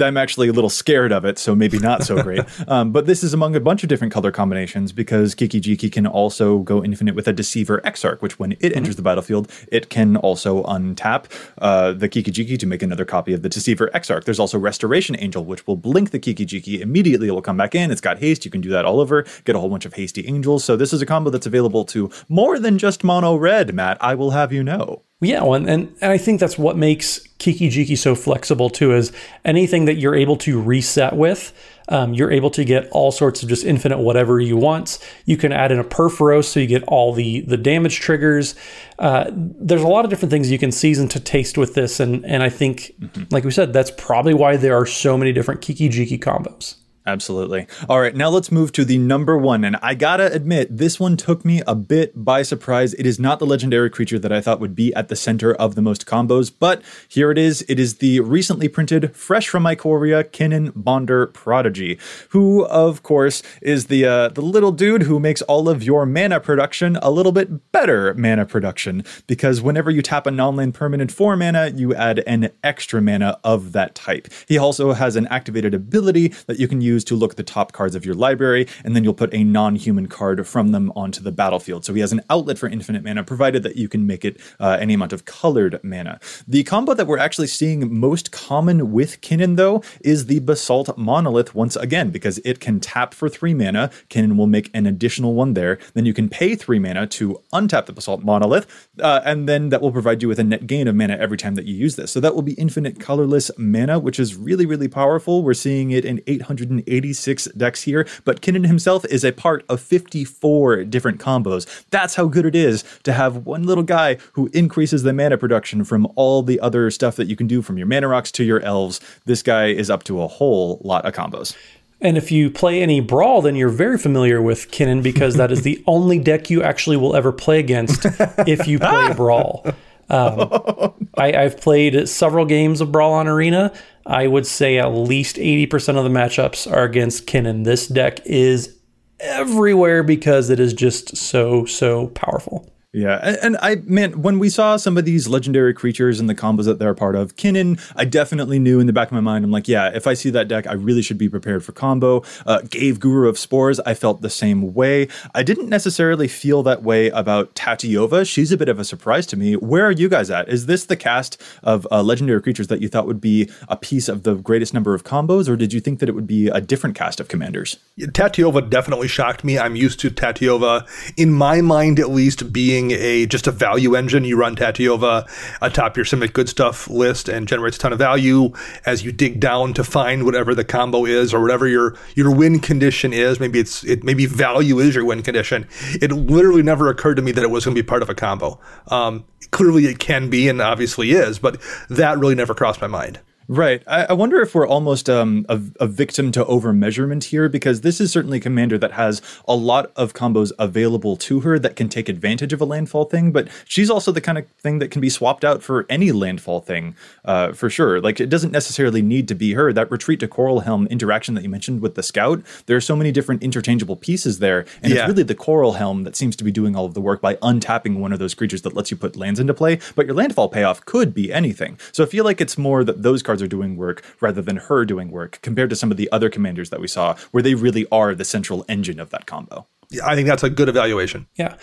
I'm actually a little scared of it, so maybe not so great. [laughs] um, but this is among a bunch of different color combinations because Kiki Jiki can also go infinite with a Deceiver Exarch, which when it enters the battlefield, it can also untap uh, the Kiki Jiki to make another copy of the Deceiver Exarch. There's also Restoration Angel, which will blink the Kiki Jiki immediately. It will come back in. It's got haste. You can do that all over. Get a whole bunch of hasty angels. So this is a combo that's available to more than just mono red, Matt. I will have you know. Yeah, well, and, and I think that's what makes Kiki Jiki so flexible too. Is anything that you're able to reset with, um, you're able to get all sorts of just infinite whatever you want. You can add in a Purphoros, so you get all the the damage triggers. Uh, there's a lot of different things you can season to taste with this, and and I think, mm-hmm. like we said, that's probably why there are so many different Kiki Jiki combos. Absolutely. All right, now let's move to the number one. And I gotta admit, this one took me a bit by surprise. It is not the legendary creature that I thought would be at the center of the most combos, but here it is. It is the recently printed, fresh from Ikoria, Kinnan Bonder Prodigy, who, of course, is the uh, the little dude who makes all of your mana production a little bit better mana production. Because whenever you tap a non-land permanent for mana, you add an extra mana of that type. He also has an activated ability that you can use to look at the top cards of your library, and then you'll put a non human card from them onto the battlefield. So he has an outlet for infinite mana, provided that you can make it uh, any amount of colored mana. The combo that we're actually seeing most common with Kinnan, though, is the Basalt Monolith once again, because it can tap for three mana. Kinnan will make an additional one there. Then you can pay three mana to untap the Basalt Monolith, uh, and then that will provide you with a net gain of mana every time that you use this. So that will be infinite colorless mana, which is really, really powerful. We're seeing it in 880 86 decks here, but Kinnan himself is a part of 54 different combos. That's how good it is to have one little guy who increases the mana production from all the other stuff that you can do from your mana rocks to your elves. This guy is up to a whole lot of combos. And if you play any Brawl, then you're very familiar with Kinnan because that is the [laughs] only deck you actually will ever play against if you play [laughs] Brawl. Um, [laughs] I, have played several games of Brawl on Arena. I would say at least 80% of the matchups are against Kinnan. This deck is everywhere because it is just so, so powerful. Yeah, and, and, I man, when we saw some of these legendary creatures and the combos that they're a part of, Kinnan, I definitely knew in the back of my mind, I'm like, yeah, if I see that deck, I really should be prepared for combo. Uh, Ghave Guru of Spores, I felt the same way. I didn't necessarily feel that way about Tatyova. She's a bit of a surprise to me. Where are you guys at? Is this the cast of uh, legendary creatures that you thought would be a piece of the greatest number of combos, or did you think that it would be a different cast of commanders? Tatyova definitely shocked me. I'm used to Tatyova, in my mind at least, being being a just a value engine. You run Tatyova atop your Simic Good Stuff list and generates a ton of value as you dig down to find whatever the combo is or whatever your your win condition is. Maybe it's it maybe value is your win condition. It literally never occurred to me that it was going to be part of a combo. Um, clearly, it can be and obviously is, but that really never crossed my mind. Right. I, I, wonder if we're almost um, a, a, victim to over measurement here because this is certainly a commander that has a lot of combos available to her that can take advantage of a landfall thing, but she's also the kind of thing that can be swapped out for any landfall thing uh, for sure. Like it doesn't necessarily need to be her. That retreat to Coralhelm interaction that you mentioned with the scout, there are so many different interchangeable pieces there. And yeah. it's really the Coralhelm that seems to be doing all of the work by untapping one of those creatures that lets you put lands into play. But your landfall payoff could be anything. So I feel like it's more that those cards cards are doing work rather than her doing work compared to some of the other commanders that we saw where they really are the central engine of that combo. Yeah, I think that's a good evaluation. Yeah.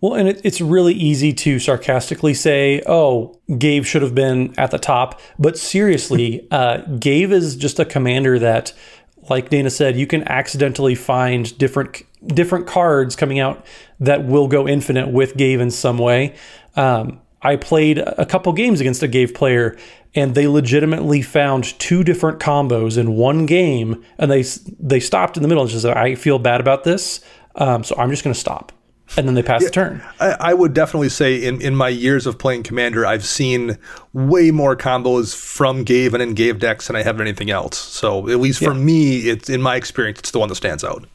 Well, and it, it's really easy to sarcastically say, oh, Gabe should have been at the top. But seriously, [laughs] uh, Ghave is just a commander that, like Dana said, you can accidentally find different different cards coming out that will go infinite with Gabe in some way. Um, I played a couple games against a Ghave player, and they legitimately found two different combos in one game, and they they stopped in the middle and just said, "I feel bad about this, um, so I'm just going to stop." And then they pass yeah, the turn. I, I, would definitely say in, in my years of playing Commander, I've seen way more combos from Ghave and in Ghave decks than I have anything else. So at least for yeah. me, it's in my experience, it's the one that stands out.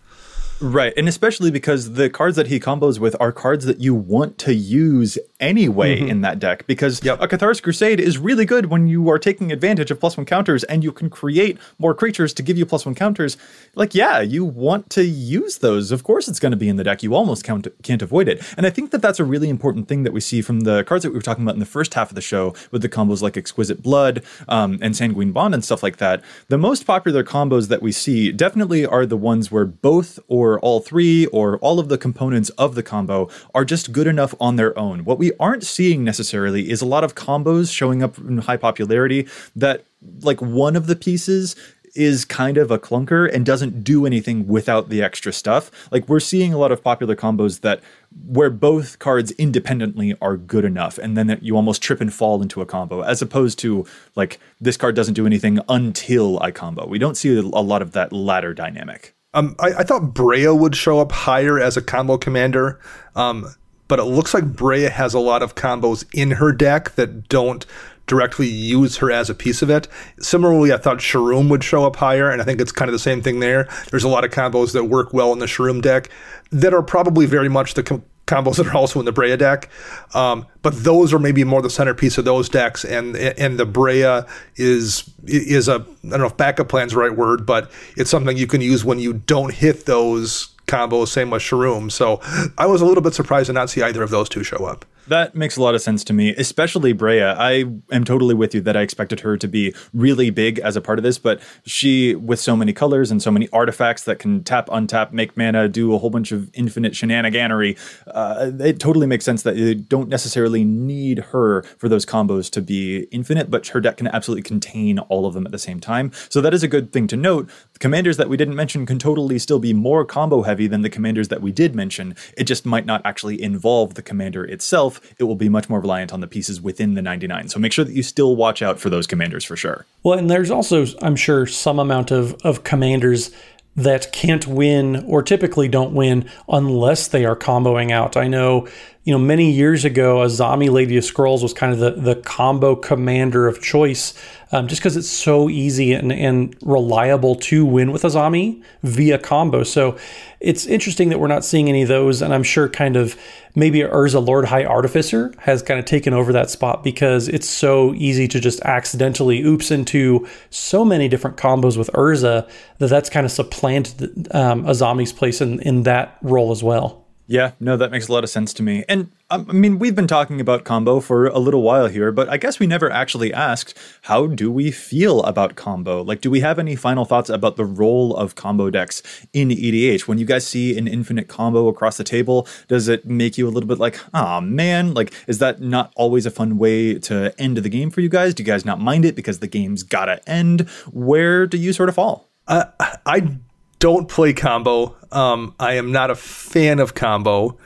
Right. And especially because the cards that he combos with are cards that you want to use anyway mm-hmm. in that deck. Because yep. a Cathar's Crusade is really good when you are taking advantage of plus one counters and you can create more creatures to give you plus one counters. Like, yeah, you want to use those. Of course, it's going to be in the deck. You almost can't, can't avoid it. And I think that that's a really important thing that we see from the cards that we were talking about in the first half of the show with the combos like Exquisite Blood um, and Sanguine Bond and stuff like that. The most popular combos that we see definitely are the ones where both or all three or all of the components of the combo are just good enough on their own. What we aren't seeing necessarily is a lot of combos showing up in high popularity that like one of the pieces is kind of a clunker and doesn't do anything without the extra stuff. Like we're seeing a lot of popular combos that where both cards independently are good enough and then you almost trip and fall into a combo as opposed to like this card doesn't do anything until I combo. We don't see a lot of that latter dynamic. Um, I, I, thought Breya would show up higher as a combo commander, um, but it looks like Breya has a lot of combos in her deck that don't directly use her as a piece of it. Similarly, I thought Sharuum would show up higher, and I think it's kind of the same thing there. There's a lot of combos that work well in the Sharuum deck that are probably very much the com- combos that are also in the Breya deck. Um, but those are maybe more the centerpiece of those decks, and and the Breya is is a I don't know if backup plan's the right word, but it's something you can use when you don't hit those combos. Same with Sharuum. So I was a little bit surprised to not see either of those two show up. That makes a lot of sense to me, especially Breya. I am totally with you that I expected her to be really big as a part of this, but she, with so many colors and so many artifacts that can tap, untap, make mana, do a whole bunch of infinite shenaniganery, uh, it totally makes sense that you don't necessarily need her for those combos to be infinite, but her deck can absolutely contain all of them at the same time. So that is a good thing to note. The commanders that we didn't mention can totally still be more combo heavy than the commanders that we did mention. It just might not actually involve the commander itself itself, it will be much more reliant on the pieces within the 99. So make sure that you still watch out for those commanders for sure. Well, and there's also, I'm sure, some amount of, of commanders that can't win or typically don't win unless they are comboing out. I know, you know, many years ago, Azami Lady of Scrolls was kind of the, the combo commander of choice um, just because it's so easy and, and reliable to win with Azami via combo. So it's interesting that we're not seeing any of those. And I'm sure kind of maybe Urza Lord High Artificer has kind of taken over that spot because it's so easy to just accidentally oops into so many different combos with Urza that that's kind of supplanted um, Azami's place in, in that role as well. Yeah, no, that makes a lot of sense to me. And um, I mean, we've been talking about combo for a little while here, but I guess we never actually asked how do we feel about combo? Like, do we have any final thoughts about the role of combo decks in EDH? When you guys see an infinite combo across the table, does it make you a little bit like, oh man, like, is that not always a fun way to end the game for you guys? Do you guys not mind it because the game's gotta end? Where do you sort of fall? Uh, I don't play combo. Um, I am not a fan of combo.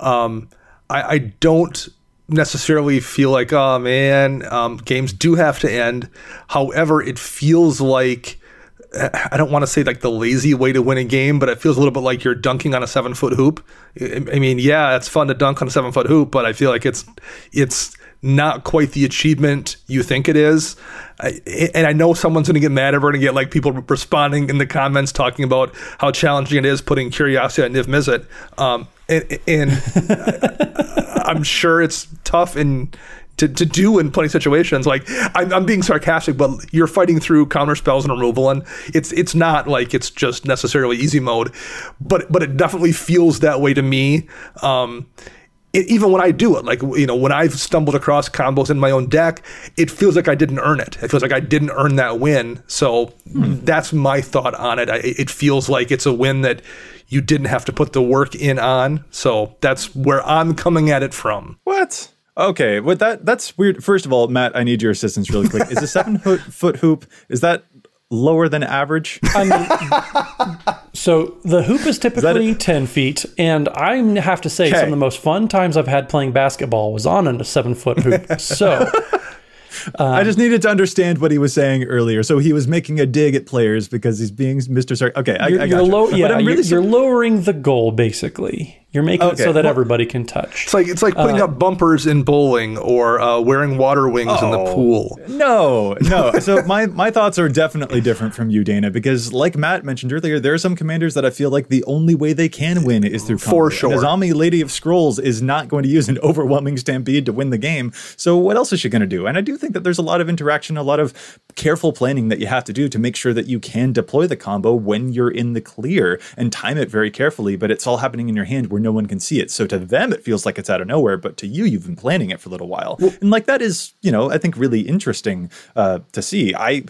Um, I, I, don't necessarily feel like, oh man, um, games do have to end. However, it feels like I don't want to say like the lazy way to win a game, but it feels a little bit like you're dunking on a seven foot hoop. I mean, yeah, it's fun to dunk on a seven foot hoop, but I feel like it's it's not quite the achievement you think it is. I, and I know someone's going to get mad. We're going to get like people responding in the comments talking about how challenging it is putting Curiosity on Niv Mizzet. Um, and, and [laughs] I'm sure it's tough and to, to do in plenty of situations. Like I'm, I'm, being sarcastic, but you're fighting through counter spells and removal, and it's it's not like it's just necessarily easy mode, but but it definitely feels that way to me. Um, it, even when I do it, like you know, when I've stumbled across combos in my own deck, it feels like I didn't earn it. It feels like I didn't earn that win. So hmm. that's my thought on it. I, it feels like it's a win that you didn't have to put the work in on. So that's where I'm coming at it from. What? Okay, but that that's weird. First of all, Matt, I need your assistance really quick. Is a seven [laughs] foot foot hoop is that lower than average? I mean, so the hoop is typically is 10 feet, and I have to say, some of the most fun times I've had playing basketball was on a seven foot hoop. So um, [laughs] I just needed to understand what he was saying earlier. So he was making a dig at players because he's being Mr. Sark. Okay, I, you're, I got you're you. Low, yeah, really you're, you're lowering the goal basically. You're making okay. it so that well, everybody can touch. It's like it's like putting uh, up bumpers in bowling or uh, wearing water wings oh, in the oh, pool. No, no. [laughs] so my my thoughts are definitely different from you, Dana, because like Matt mentioned earlier, there are some commanders that I feel like the only way they can win is through combo. For sure, Azami Lady of Scrolls is not going to use an [laughs] overwhelming stampede to win the game. So what else is she going to do? And I do think that there's a lot of interaction, a lot of careful planning that you have to do to make sure that you can deploy the combo when you're in the clear and time it very carefully. But it's all happening in your hand where no one can see it. So to them, it feels like it's out of nowhere, but to you, you've been planning it for a little while. Well, and like that is, you know, I think really interesting uh, to see. I,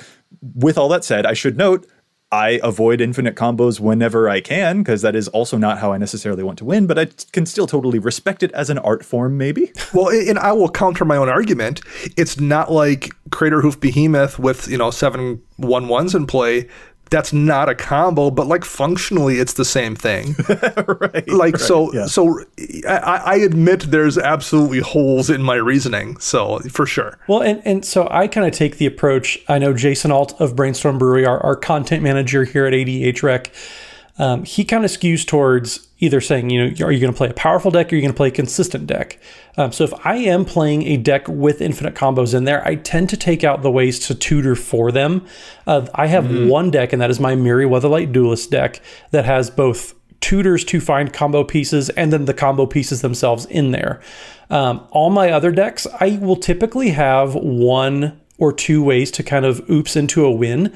with all that said, I should note I avoid infinite combos whenever I can because that is also not how I necessarily want to win, but I can still totally respect it as an art form, maybe. [laughs] Well, and I will counter my own argument. It's not like Craterhoof Behemoth with, you know, seven one ones in play that's not a combo, but like functionally, it's the same thing. [laughs] right. Like right, so, yeah. so I, I admit there's absolutely holes in my reasoning. So for sure. Well, and, and so I kind of take the approach. I know Jason Alt of Brainstorm Brewery, our, our content manager here at EDH Rec, um, he kind of skews towards either saying, you know, are you going to play a powerful deck or are you going to play a consistent deck? Um, so if I am playing a deck with infinite combos in there, I tend to take out the ways to tutor for them. Uh, I have one deck, and that is my Mirri Weatherlight Duelist deck that has both tutors to find combo pieces and then the combo pieces themselves in there. Um, all my other decks, I will typically have one or two ways to kind of oops into a win.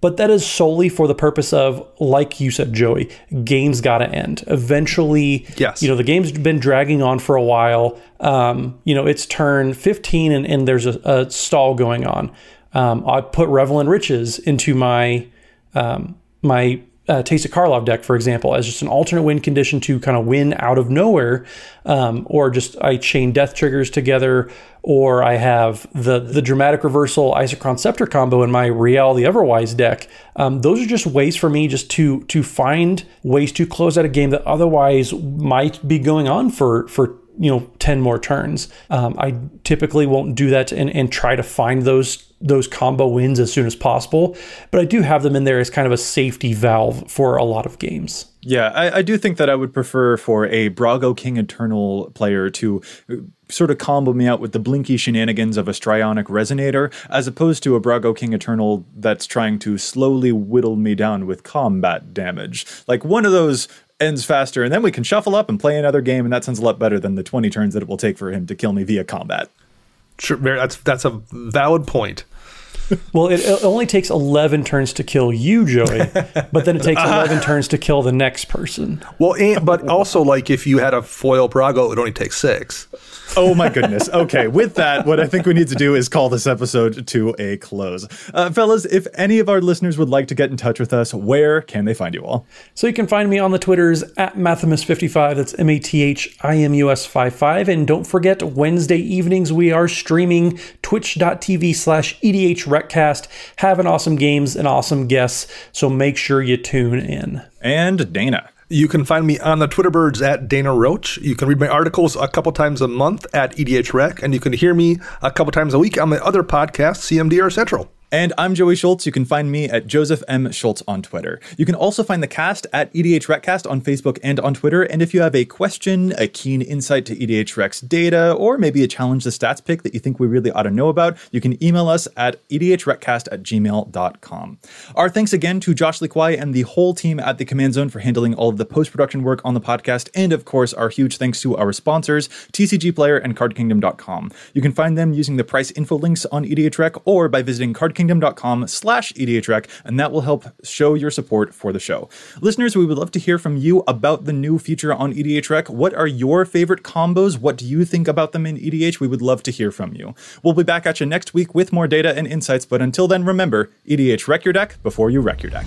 But that is solely for the purpose of, like you said, Joey, games got to end. Eventually, Yes. you know, the game's been dragging on for a while. Um, you know, it's turn 15 and, and there's a, a stall going on. Um, I put Revel in Riches into my um, my uh, of Karlov deck, for example, as just an alternate win condition to kind of win out of nowhere, um, or just I chain death triggers together, or I have the the dramatic reversal Isochron Scepter combo in my Rielle the Everwise deck. Um, those are just ways for me just to to find ways to close out a game that otherwise might be going on for for you know 10 more turns um, i typically won't do that and, and try to find those those combo wins as soon as possible but i do have them in there as kind of a safety valve for a lot of games Yeah, I, I do think that I would prefer for a Brago King Eternal player to uh, sort of combo me out with the blinky shenanigans of a Strionic Resonator, as opposed to a Brago King Eternal that's trying to slowly whittle me down with combat damage. Like one of those ends faster, and then we can shuffle up and play another game, and that sounds a lot better than the 20 turns that it will take for him to kill me via combat. Sure, that's that's a valid point. well it, it only takes 11 turns to kill you joey [laughs] but then it takes 11 [laughs] turns to kill the next person Well, and, but also like if you had a foil Brago, it would only take six. Oh my goodness. Okay, with that, what I think we need to do is call this episode to a close. Uh, fellas, if any of our listeners would like to get in touch with us, where can they find you all? So you can find me on the Twitters at Mathimus55. That's M A T H I M U S 55. And don't forget, Wednesday evenings we are streaming twitch.tv slash EDH Recast, having awesome games and awesome guests. So make sure you tune in. And Dana. You can find me on the Twitter birds at Dana Roach. You can read my articles a couple times a month at EDH Rec, and you can hear me a couple times a week on my other podcast, CMDR Central. And I'm Joey Schultz. You can find me at Joseph M. Schultz on Twitter. You can also find the cast at EDH Recast on Facebook and on Twitter. And if you have a question, a keen insight to EDH Rec's data, or maybe a challenge the stats pick that you think we really ought to know about, you can email us at edhrecast at gmail.com. Our thanks again to Josh Lee Kwai and the whole team at the Command Zone for handling all of the post production work on the podcast. And of course, our huge thanks to our sponsors, TCG Player and CardKingdom.com. You can find them using the price info links on EDH Rec or by visiting cardkingdom.com slash edhrec, and that will help show your support for the show. Listeners, we would love to hear from you about the new feature on EDH Rec. What are your favorite combos? What do you think about them in EDH? We would love to hear from you. We'll be back at you next week with more data and insights, but until then, remember, EDH Rec your deck before you wreck your deck.